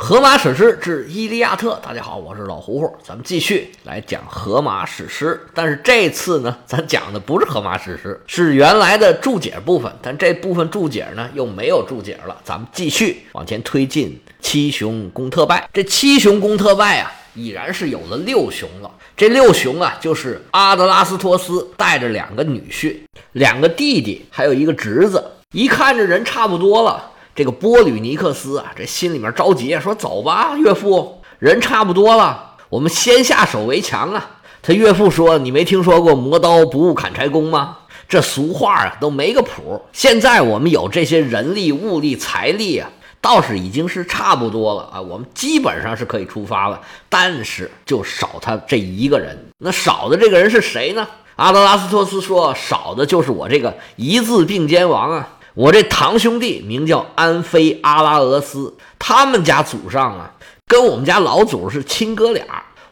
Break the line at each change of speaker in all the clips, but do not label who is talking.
荷马史诗之《伊利亚特》，大家好，我是老胡胡，咱们继续来讲荷马史诗。但是这次呢，咱讲的不是荷马史诗，是原来的注解部分。但这部分注解呢，又没有注解了。咱们继续往前推进，七雄攻特拜。这七雄攻特拜啊，已然是有了六雄了。这六雄啊，就是阿德拉斯托斯带着两个女婿、两个弟弟，还有一个侄子。一看这人差不多了。这个波吕尼克斯啊，这心里面着急啊，说：“走吧，岳父，人差不多了，我们先下手为强啊。”他岳父说：“你没听说过磨刀不误砍柴工吗？这俗话啊都没个谱。现在我们有这些人力、物力、财力啊，倒是已经是差不多了啊，我们基本上是可以出发了。但是就少他这一个人，那少的这个人是谁呢？”阿德拉斯托斯说：“少的就是我这个一字并肩王啊。”我这堂兄弟名叫安菲阿拉俄斯，他们家祖上啊，跟我们家老祖是亲哥俩。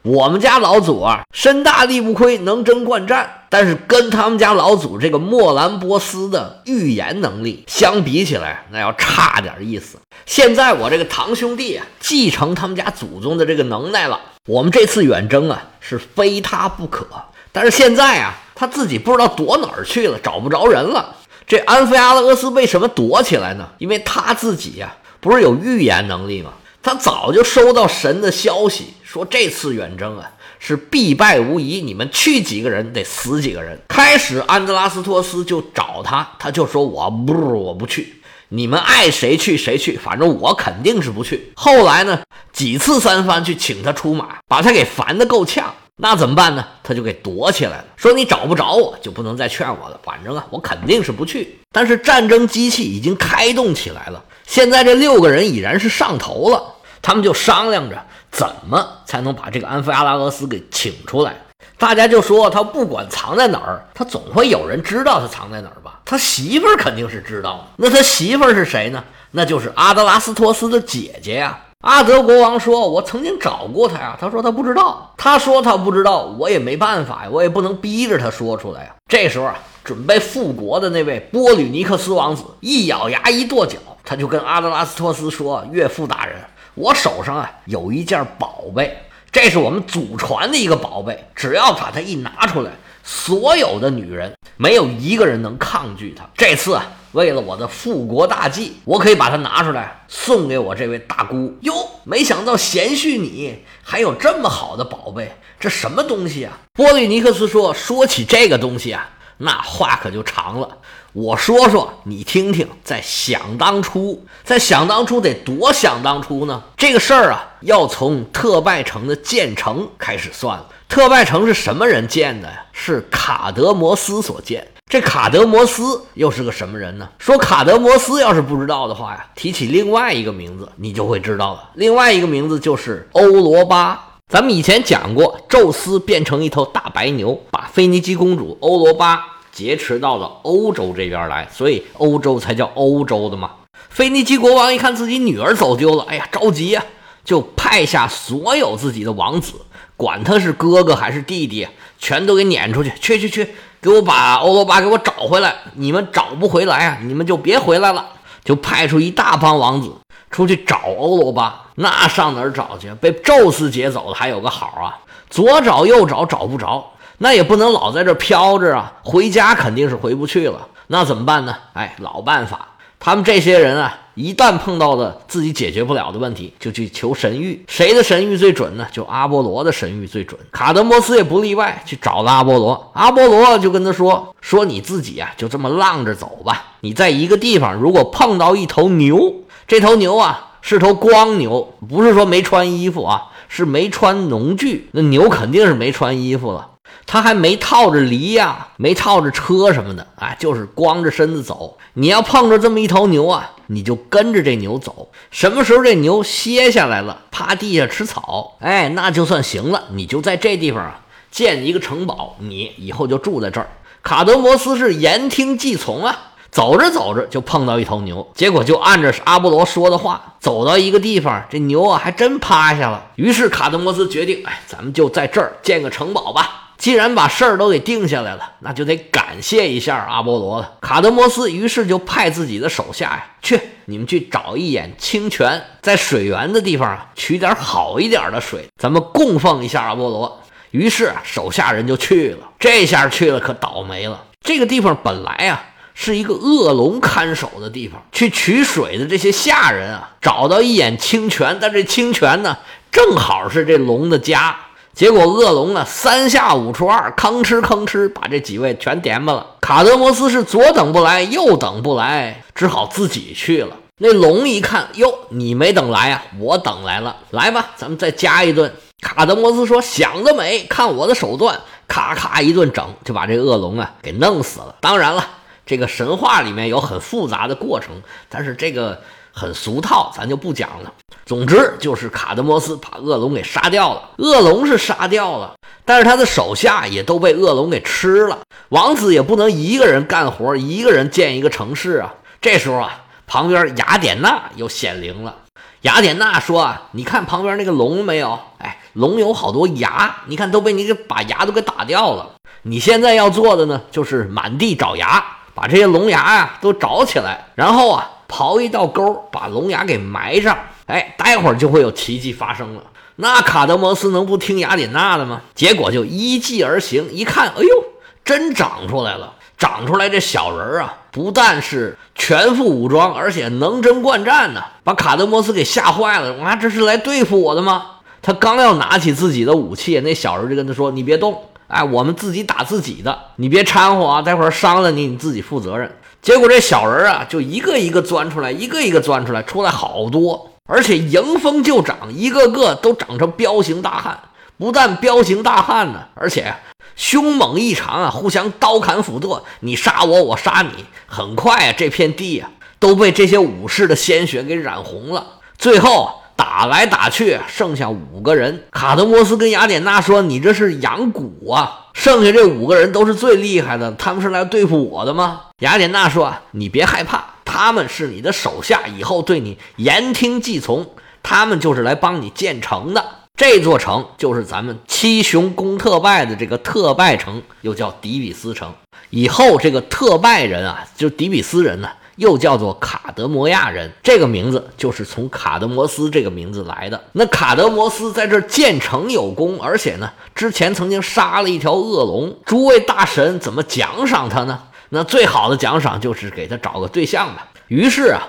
我们家老祖啊，身大力不亏，能征惯战，但是跟他们家老祖这个莫兰波斯的预言能力相比起来，那要差点意思。现在我这个堂兄弟啊，继承他们家祖宗的这个能耐了，我们这次远征啊，是非他不可。但是现在啊，他自己不知道躲哪儿去了，找不着人了。这安菲阿拉俄斯为什么躲起来呢？因为他自己呀，不是有预言能力吗？他早就收到神的消息，说这次远征啊是必败无疑，你们去几个人得死几个人。开始安德拉斯托斯就找他，他就说我不，我不去，你们爱谁去谁去，反正我肯定是不去。后来呢，几次三番去请他出马，把他给烦得够呛。那怎么办呢？他就给躲起来了，说你找不着我就不能再劝我了。反正啊，我肯定是不去。但是战争机器已经开动起来了，现在这六个人已然是上头了，他们就商量着怎么才能把这个安菲阿拉俄斯给请出来。大家就说他不管藏在哪儿，他总会有人知道他藏在哪儿吧？他媳妇儿肯定是知道。那他媳妇儿是谁呢？那就是阿德拉斯托斯的姐姐呀。阿德国王说：“我曾经找过他呀。”他说：“他不知道。”他说：“他不知道，我也没办法呀，我也不能逼着他说出来呀。”这时候啊，准备复国的那位波吕尼克斯王子一咬牙一跺脚，他就跟阿德拉斯托斯说：“岳父大人，我手上啊有一件宝贝，这是我们祖传的一个宝贝，只要把它一拿出来，所有的女人没有一个人能抗拒它。这次啊。”为了我的复国大计，我可以把它拿出来送给我这位大姑哟。没想到贤婿你还有这么好的宝贝，这什么东西啊？波利尼克斯说：“说起这个东西啊，那话可就长了。我说说你听听。在想当初，在想当初得多想当初呢？这个事儿啊，要从特拜城的建成开始算了。特拜城是什么人建的呀？是卡德摩斯所建。”这卡德摩斯又是个什么人呢？说卡德摩斯要是不知道的话呀，提起另外一个名字，你就会知道了。另外一个名字就是欧罗巴。咱们以前讲过，宙斯变成一头大白牛，把腓尼基公主欧罗巴劫持到了欧洲这边来，所以欧洲才叫欧洲的嘛。腓尼基国王一看自己女儿走丢了，哎呀，着急呀，就派下所有自己的王子，管他是哥哥还是弟弟，全都给撵出去，去去去。给我把欧罗巴给我找回来！你们找不回来啊，你们就别回来了。就派出一大帮王子出去找欧罗巴。那上哪儿找去？被宙斯劫走了，还有个好啊！左找右找找不着，那也不能老在这飘着啊！回家肯定是回不去了。那怎么办呢？哎，老办法。他们这些人啊，一旦碰到了自己解决不了的问题，就去求神谕。谁的神谕最准呢？就阿波罗的神谕最准。卡德摩斯也不例外，去找了阿波罗。阿波罗就跟他说：“说你自己啊，就这么浪着走吧。你在一个地方，如果碰到一头牛，这头牛啊是头光牛，不是说没穿衣服啊，是没穿农具。那牛肯定是没穿衣服了。”他还没套着犁呀，没套着车什么的，啊，就是光着身子走。你要碰着这么一头牛啊，你就跟着这牛走。什么时候这牛歇下来了，趴地下吃草，哎，那就算行了。你就在这地方啊建一个城堡，你以后就住在这儿。卡德摩斯是言听计从啊，走着走着就碰到一头牛，结果就按着阿波罗说的话，走到一个地方，这牛啊还真趴下了。于是卡德摩斯决定，哎，咱们就在这儿建个城堡吧。既然把事儿都给定下来了，那就得感谢一下阿波罗了。卡德摩斯于是就派自己的手下呀，去你们去找一眼清泉，在水源的地方啊，取点好一点的水，咱们供奉一下阿波罗。于是手下人就去了，这下去了可倒霉了。这个地方本来啊是一个恶龙看守的地方，去取水的这些下人啊，找到一眼清泉，但这清泉呢，正好是这龙的家。结果恶龙呢，三下五除二，吭哧吭哧把这几位全点吧了。卡德摩斯是左等不来，右等不来，只好自己去了。那龙一看，哟，你没等来啊，我等来了，来吧，咱们再加一顿。卡德摩斯说：“想得美，看我的手段！”咔咔一顿整，就把这恶龙啊给弄死了。当然了，这个神话里面有很复杂的过程，但是这个很俗套，咱就不讲了。总之就是卡德摩斯把恶龙给杀掉了，恶龙是杀掉了，但是他的手下也都被恶龙给吃了。王子也不能一个人干活，一个人建一个城市啊。这时候啊，旁边雅典娜又显灵了。雅典娜说：“啊，你看旁边那个龙没有？哎，龙有好多牙，你看都被你给把牙都给打掉了。你现在要做的呢，就是满地找牙，把这些龙牙呀都找起来，然后啊刨一道沟，把龙牙给埋上。”哎，待会儿就会有奇迹发生了。那卡德摩斯能不听雅典娜的吗？结果就依计而行，一看，哎呦，真长出来了！长出来这小人儿啊，不但是全副武装，而且能征惯战呢，把卡德摩斯给吓坏了。妈，这是来对付我的吗？他刚要拿起自己的武器，那小人就跟他说：“你别动，哎，我们自己打自己的，你别掺和啊，待会儿伤了你，你自己负责任。”结果这小人啊，就一个一个钻出来，一个一个钻出来，出来好多。而且迎风就长，一个个都长成彪形大汉。不但彪形大汉呢，而且凶猛异常啊！互相刀砍斧剁，你杀我，我杀你。很快啊，这片地啊都被这些武士的鲜血给染红了。最后打来打去，剩下五个人。卡德摩斯跟雅典娜说：“你这是养蛊啊！剩下这五个人都是最厉害的，他们是来对付我的吗？”雅典娜说：“你别害怕。”他们是你的手下，以后对你言听计从。他们就是来帮你建城的。这座城就是咱们七雄攻特拜的这个特拜城，又叫底比斯城。以后这个特拜人啊，就底比斯人呢，又叫做卡德摩亚人。这个名字就是从卡德摩斯这个名字来的。那卡德摩斯在这建城有功，而且呢，之前曾经杀了一条恶龙。诸位大神怎么奖赏他呢？那最好的奖赏就是给他找个对象吧。于是啊，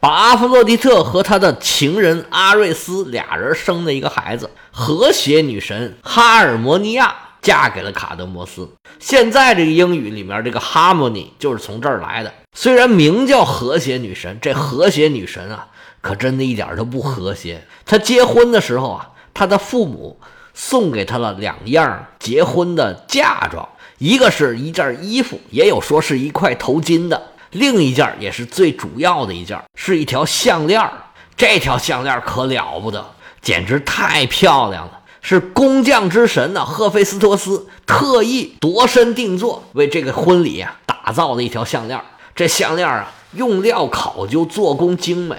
把阿弗洛狄特和他的情人阿瑞斯俩人生的一个孩子，和谐女神哈尔摩尼亚嫁给了卡德摩斯。现在这个英语里面这个 harmony 就是从这儿来的。虽然名叫和谐女神，这和谐女神啊，可真的一点都不和谐。她结婚的时候啊，她的父母送给她了两样结婚的嫁妆。一个是一件衣服，也有说是一块头巾的；另一件也是最主要的一件，是一条项链这条项链可了不得，简直太漂亮了，是工匠之神呢赫菲斯托斯特意度身定做，为这个婚礼啊打造的一条项链这项链啊，用料考究，做工精美，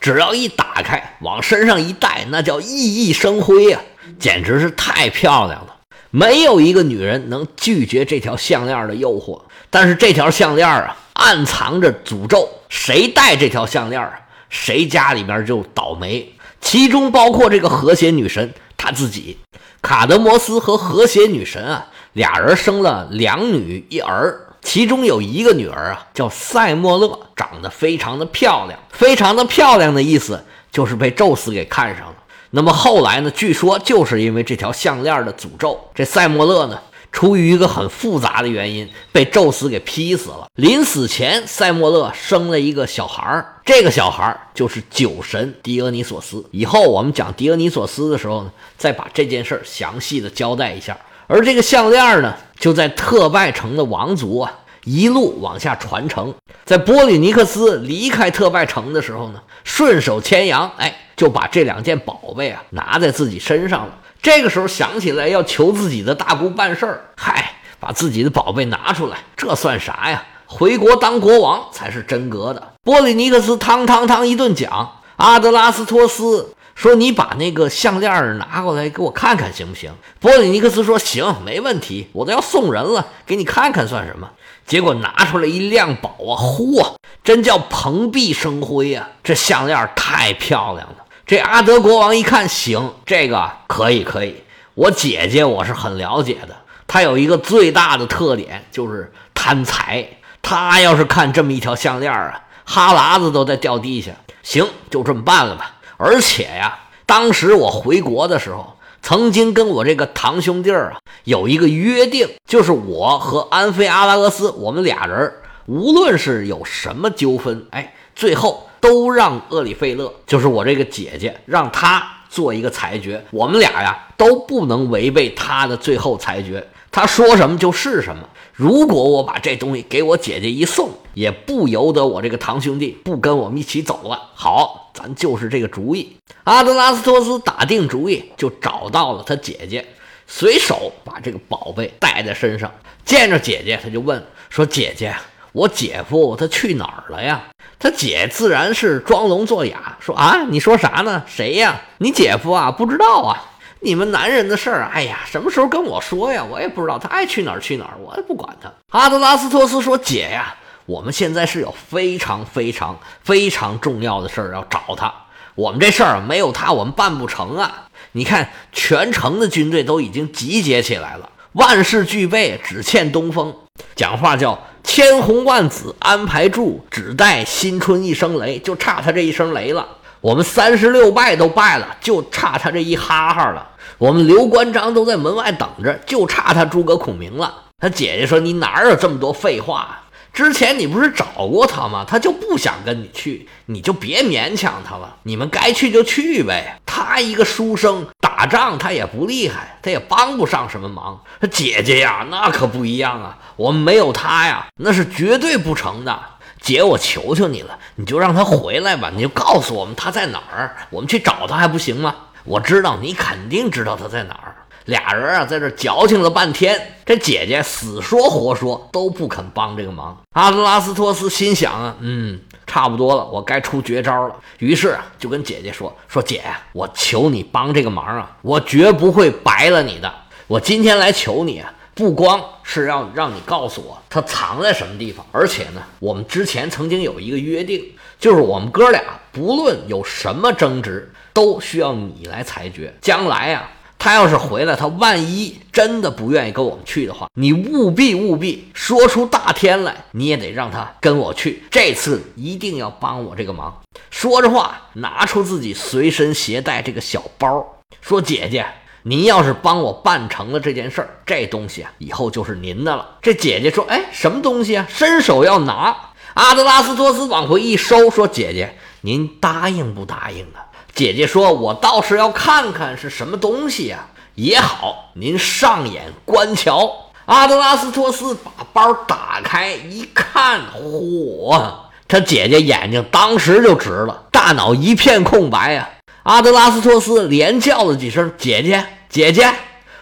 只要一打开，往身上一戴，那叫熠熠生辉呀，简直是太漂亮了。没有一个女人能拒绝这条项链的诱惑，但是这条项链啊，暗藏着诅咒，谁戴这条项链啊，谁家里边就倒霉。其中包括这个和谐女神他自己，卡德摩斯和和谐女神啊，俩人生了两女一儿，其中有一个女儿啊，叫塞莫勒，长得非常的漂亮，非常的漂亮的意思就是被宙斯给看上了。那么后来呢？据说就是因为这条项链的诅咒，这塞莫勒呢，出于一个很复杂的原因，被宙斯给劈死了。临死前，塞莫勒生了一个小孩儿，这个小孩儿就是酒神狄俄尼索斯。以后我们讲狄俄尼索斯的时候呢，再把这件事儿详细的交代一下。而这个项链呢，就在特拜城的王族啊。一路往下传承，在波里尼克斯离开特拜城的时候呢，顺手牵羊，哎，就把这两件宝贝啊拿在自己身上了。这个时候想起来要求自己的大姑办事儿，嗨，把自己的宝贝拿出来，这算啥呀？回国当国王才是真格的。波里尼克斯汤汤汤一顿讲，阿德拉斯托斯。说你把那个项链拿过来给我看看行不行？波利尼克斯说行，没问题，我都要送人了，给你看看算什么？结果拿出来一亮宝啊，嚯，真叫蓬荜生辉呀！这项链太漂亮了。这阿德国王一看，行，这个可以可以，我姐姐我是很了解的，她有一个最大的特点就是贪财，她要是看这么一条项链啊，哈喇子都在掉地下。行，就这么办了吧。而且呀，当时我回国的时候，曾经跟我这个堂兄弟儿啊有一个约定，就是我和安菲阿拉俄斯，我们俩人无论是有什么纠纷，哎，最后都让厄里费勒，就是我这个姐姐，让他做一个裁决。我们俩呀都不能违背他的最后裁决，他说什么就是什么。如果我把这东西给我姐姐一送，也不由得我这个堂兄弟不跟我们一起走了。好。咱就是这个主意。阿德拉斯托斯打定主意，就找到了他姐姐，随手把这个宝贝带在身上。见着姐姐，他就问说：“姐姐，我姐夫他去哪儿了呀？”他姐自然是装聋作哑，说：“啊，你说啥呢？谁呀？你姐夫啊？不知道啊？你们男人的事儿，哎呀，什么时候跟我说呀？我也不知道，他爱去哪儿去哪儿，我也不管他。”阿德拉斯托斯说：“姐呀。”我们现在是有非常非常非常重要的事儿要找他。我们这事儿没有他，我们办不成啊！你看，全城的军队都已经集结起来了，万事俱备，只欠东风。讲话叫千红万紫安排住，只待新春一声雷，就差他这一声雷了。我们三十六拜都拜了，就差他这一哈哈了。我们刘关张都在门外等着，就差他诸葛孔明了。他姐姐说：“你哪有这么多废话？”之前你不是找过他吗？他就不想跟你去，你就别勉强他了。你们该去就去呗。他一个书生，打仗他也不厉害，他也帮不上什么忙。他姐姐呀，那可不一样啊。我们没有他呀，那是绝对不成的。姐，我求求你了，你就让他回来吧。你就告诉我们他在哪儿，我们去找他还不行吗？我知道你肯定知道他在哪儿。俩人啊，在这矫情了半天，这姐姐死说活说都不肯帮这个忙。阿德拉斯托斯心想啊，嗯，差不多了，我该出绝招了。于是啊，就跟姐姐说：“说姐，我求你帮这个忙啊，我绝不会白了你的。我今天来求你啊，不光是要让你告诉我他藏在什么地方，而且呢，我们之前曾经有一个约定，就是我们哥俩不论有什么争执，都需要你来裁决。将来呀。”他要是回来，他万一真的不愿意跟我们去的话，你务必务必说出大天来，你也得让他跟我去。这次一定要帮我这个忙。说着话，拿出自己随身携带这个小包，说：“姐姐，您要是帮我办成了这件事儿，这东西啊，以后就是您的了。”这姐姐说：“哎，什么东西啊？”伸手要拿，阿德拉斯托斯往回一收，说：“姐姐，您答应不答应啊？”姐姐说：“我倒是要看看是什么东西呀，也好，您上眼观瞧。”阿德拉斯托斯把包打开一看，嚯！他姐姐眼睛当时就直了，大脑一片空白呀。阿德拉斯托斯连叫了几声：“姐姐，姐姐！”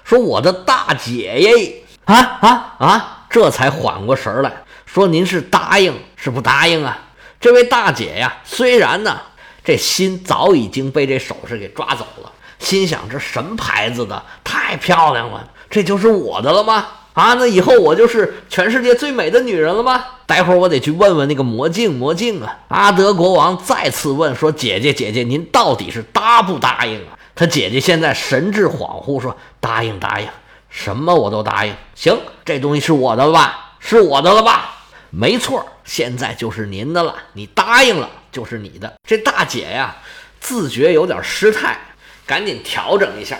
说：“我的大姐耶！”啊啊啊！这才缓过神来，说：“您是答应是不答应啊？”这位大姐呀，虽然呢。这心早已经被这首饰给抓走了，心想：这什么牌子的？太漂亮了，这就是我的了吗？啊，那以后我就是全世界最美的女人了吗？待会儿我得去问问那个魔镜，魔镜啊！阿德国王再次问说：“姐姐，姐姐，您到底是答不答应啊？”他姐姐现在神志恍惚，说：“答应，答应，什么我都答应。行，这东西是我的了吧？是我的了吧？没错，现在就是您的了。你答应了。”就是你的这大姐呀，自觉有点失态，赶紧调整一下，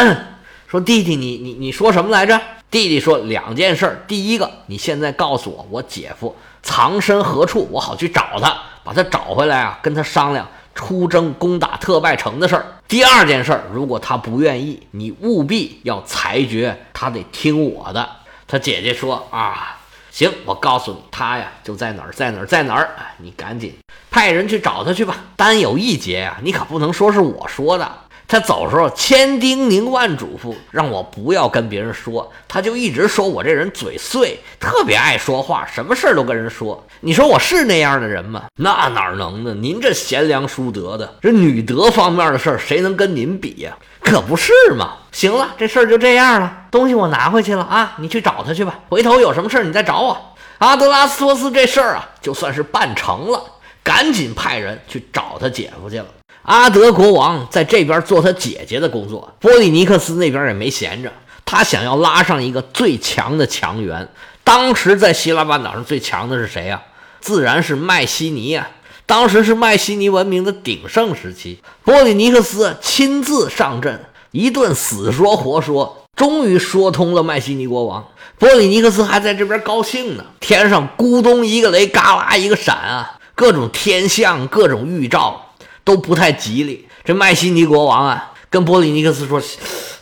说：“弟弟，你你你说什么来着？”弟弟说：“两件事。第一个，你现在告诉我，我姐夫藏身何处，我好去找他，把他找回来啊，跟他商量出征攻打特拜城的事儿。第二件事，如果他不愿意，你务必要裁决，他得听我的。”他姐姐说：“啊。”行，我告诉你，他呀就在哪儿，在哪儿，在哪儿。啊，你赶紧派人去找他去吧。单有一节呀，你可不能说是我说的。他走时候千叮咛万嘱咐，让我不要跟别人说。他就一直说我这人嘴碎，特别爱说话，什么事儿都跟人说。你说我是那样的人吗？那哪能呢？您这贤良淑德的，这女德方面的事儿，谁能跟您比呀？可不是嘛。行了，这事儿就这样了，东西我拿回去了啊，你去找他去吧。回头有什么事儿你再找我。阿德拉斯托斯这事儿啊，就算是办成了，赶紧派人去找他姐夫去了。阿德国王在这边做他姐姐的工作，波利尼克斯那边也没闲着，他想要拉上一个最强的强援。当时在希腊半岛上最强的是谁呀？自然是麦西尼呀！当时是麦西尼文明的鼎盛时期，波利尼克斯亲自上阵，一顿死说活说，终于说通了麦西尼国王。波利尼克斯还在这边高兴呢，天上咕咚一个雷，嘎啦一个闪啊，各种天象、各种预兆都不太吉利。这麦西尼国王啊，跟波利尼克斯说：“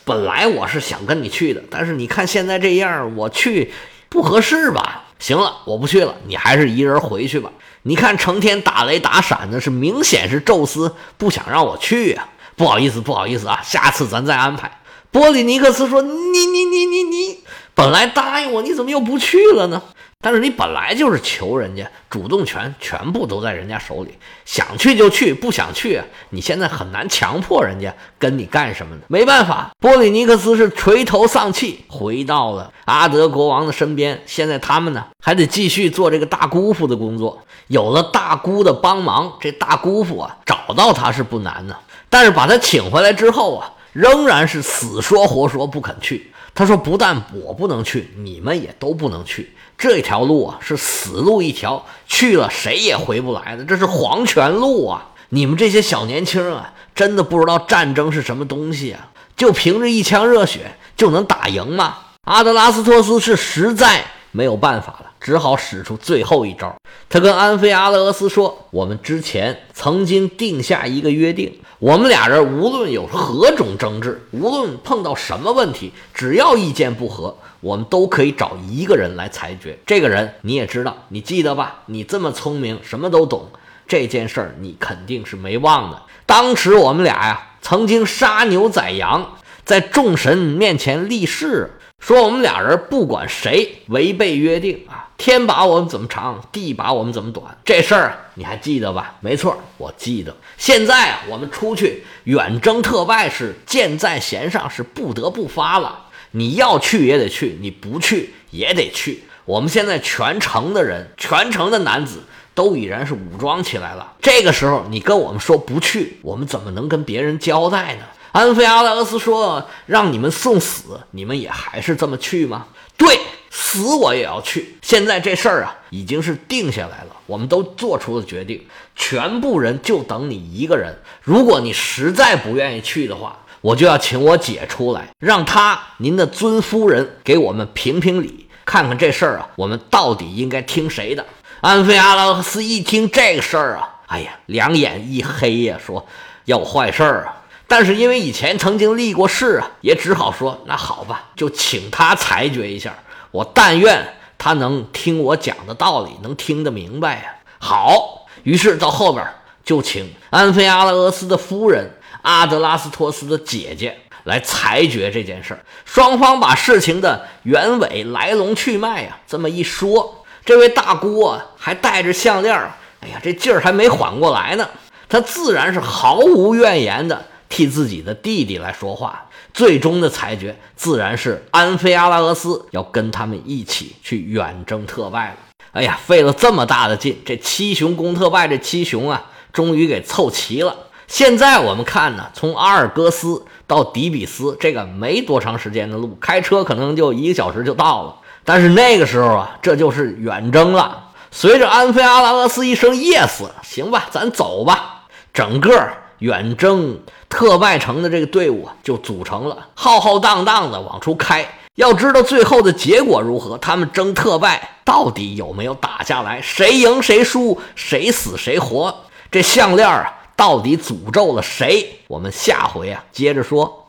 本来我是想跟你去的，但是你看现在这样，我去不合适吧？”行了，我不去了，你还是一人回去吧。你看，成天打雷打闪的，是明显是宙斯不想让我去呀。不好意思，不好意思啊，下次咱再安排。波利尼克斯说：“你你你你你，本来答应我，你怎么又不去了呢？”但是你本来就是求人家，主动权全部都在人家手里，想去就去，不想去，你现在很难强迫人家跟你干什么呢。没办法，波利尼克斯是垂头丧气回到了阿德国王的身边。现在他们呢，还得继续做这个大姑父的工作。有了大姑的帮忙，这大姑父啊，找到他是不难的。但是把他请回来之后啊，仍然是死说活说不肯去。他说：“不但我不能去，你们也都不能去。”这条路啊是死路一条，去了谁也回不来的，这是黄泉路啊！你们这些小年轻啊，真的不知道战争是什么东西啊？就凭着一腔热血就能打赢吗？阿德拉斯托斯是实在没有办法了，只好使出最后一招。他跟安菲阿勒俄斯说：“我们之前曾经定下一个约定，我们俩人无论有何种争执，无论碰到什么问题，只要意见不合。”我们都可以找一个人来裁决，这个人你也知道，你记得吧？你这么聪明，什么都懂，这件事儿你肯定是没忘的。当时我们俩呀，曾经杀牛宰羊，在众神面前立誓，说我们俩人不管谁违背约定啊，天把我们怎么长，地把我们怎么短，这事儿你还记得吧？没错，我记得。现在，我们出去远征特拜是箭在弦上，是不得不发了。你要去也得去，你不去也得去。我们现在全城的人，全城的男子都已然是武装起来了。这个时候，你跟我们说不去，我们怎么能跟别人交代呢？安菲阿拉俄斯说：“让你们送死，你们也还是这么去吗？”对，死我也要去。现在这事儿啊，已经是定下来了，我们都做出了决定，全部人就等你一个人。如果你实在不愿意去的话，我就要请我姐出来，让她您的尊夫人给我们评评理，看看这事儿啊，我们到底应该听谁的？安菲阿拉克斯一听这个事儿啊，哎呀，两眼一黑呀，说要坏事儿啊！但是因为以前曾经立过誓啊，也只好说那好吧，就请他裁决一下。我但愿他能听我讲的道理，能听得明白呀。好，于是到后边就请安菲阿拉俄斯的夫人。阿德拉斯托斯的姐姐来裁决这件事儿，双方把事情的原委、来龙去脉呀，这么一说，这位大姑啊还戴着项链儿，哎呀，这劲儿还没缓过来呢，她自然是毫无怨言的替自己的弟弟来说话。最终的裁决自然是安菲阿拉俄斯要跟他们一起去远征特拜了。哎呀，费了这么大的劲，这七雄攻特拜，这七雄啊，终于给凑齐了。现在我们看呢，从阿尔戈斯到底比斯，这个没多长时间的路，开车可能就一个小时就到了。但是那个时候啊，这就是远征了。随着安菲阿拉俄斯一声 “yes”，行吧，咱走吧。整个远征特拜城的这个队伍，就组成了，浩浩荡荡的往出开。要知道最后的结果如何，他们争特拜到底有没有打下来，谁赢谁输，谁死谁活，这项链啊。到底诅咒了谁？我们下回啊接着说。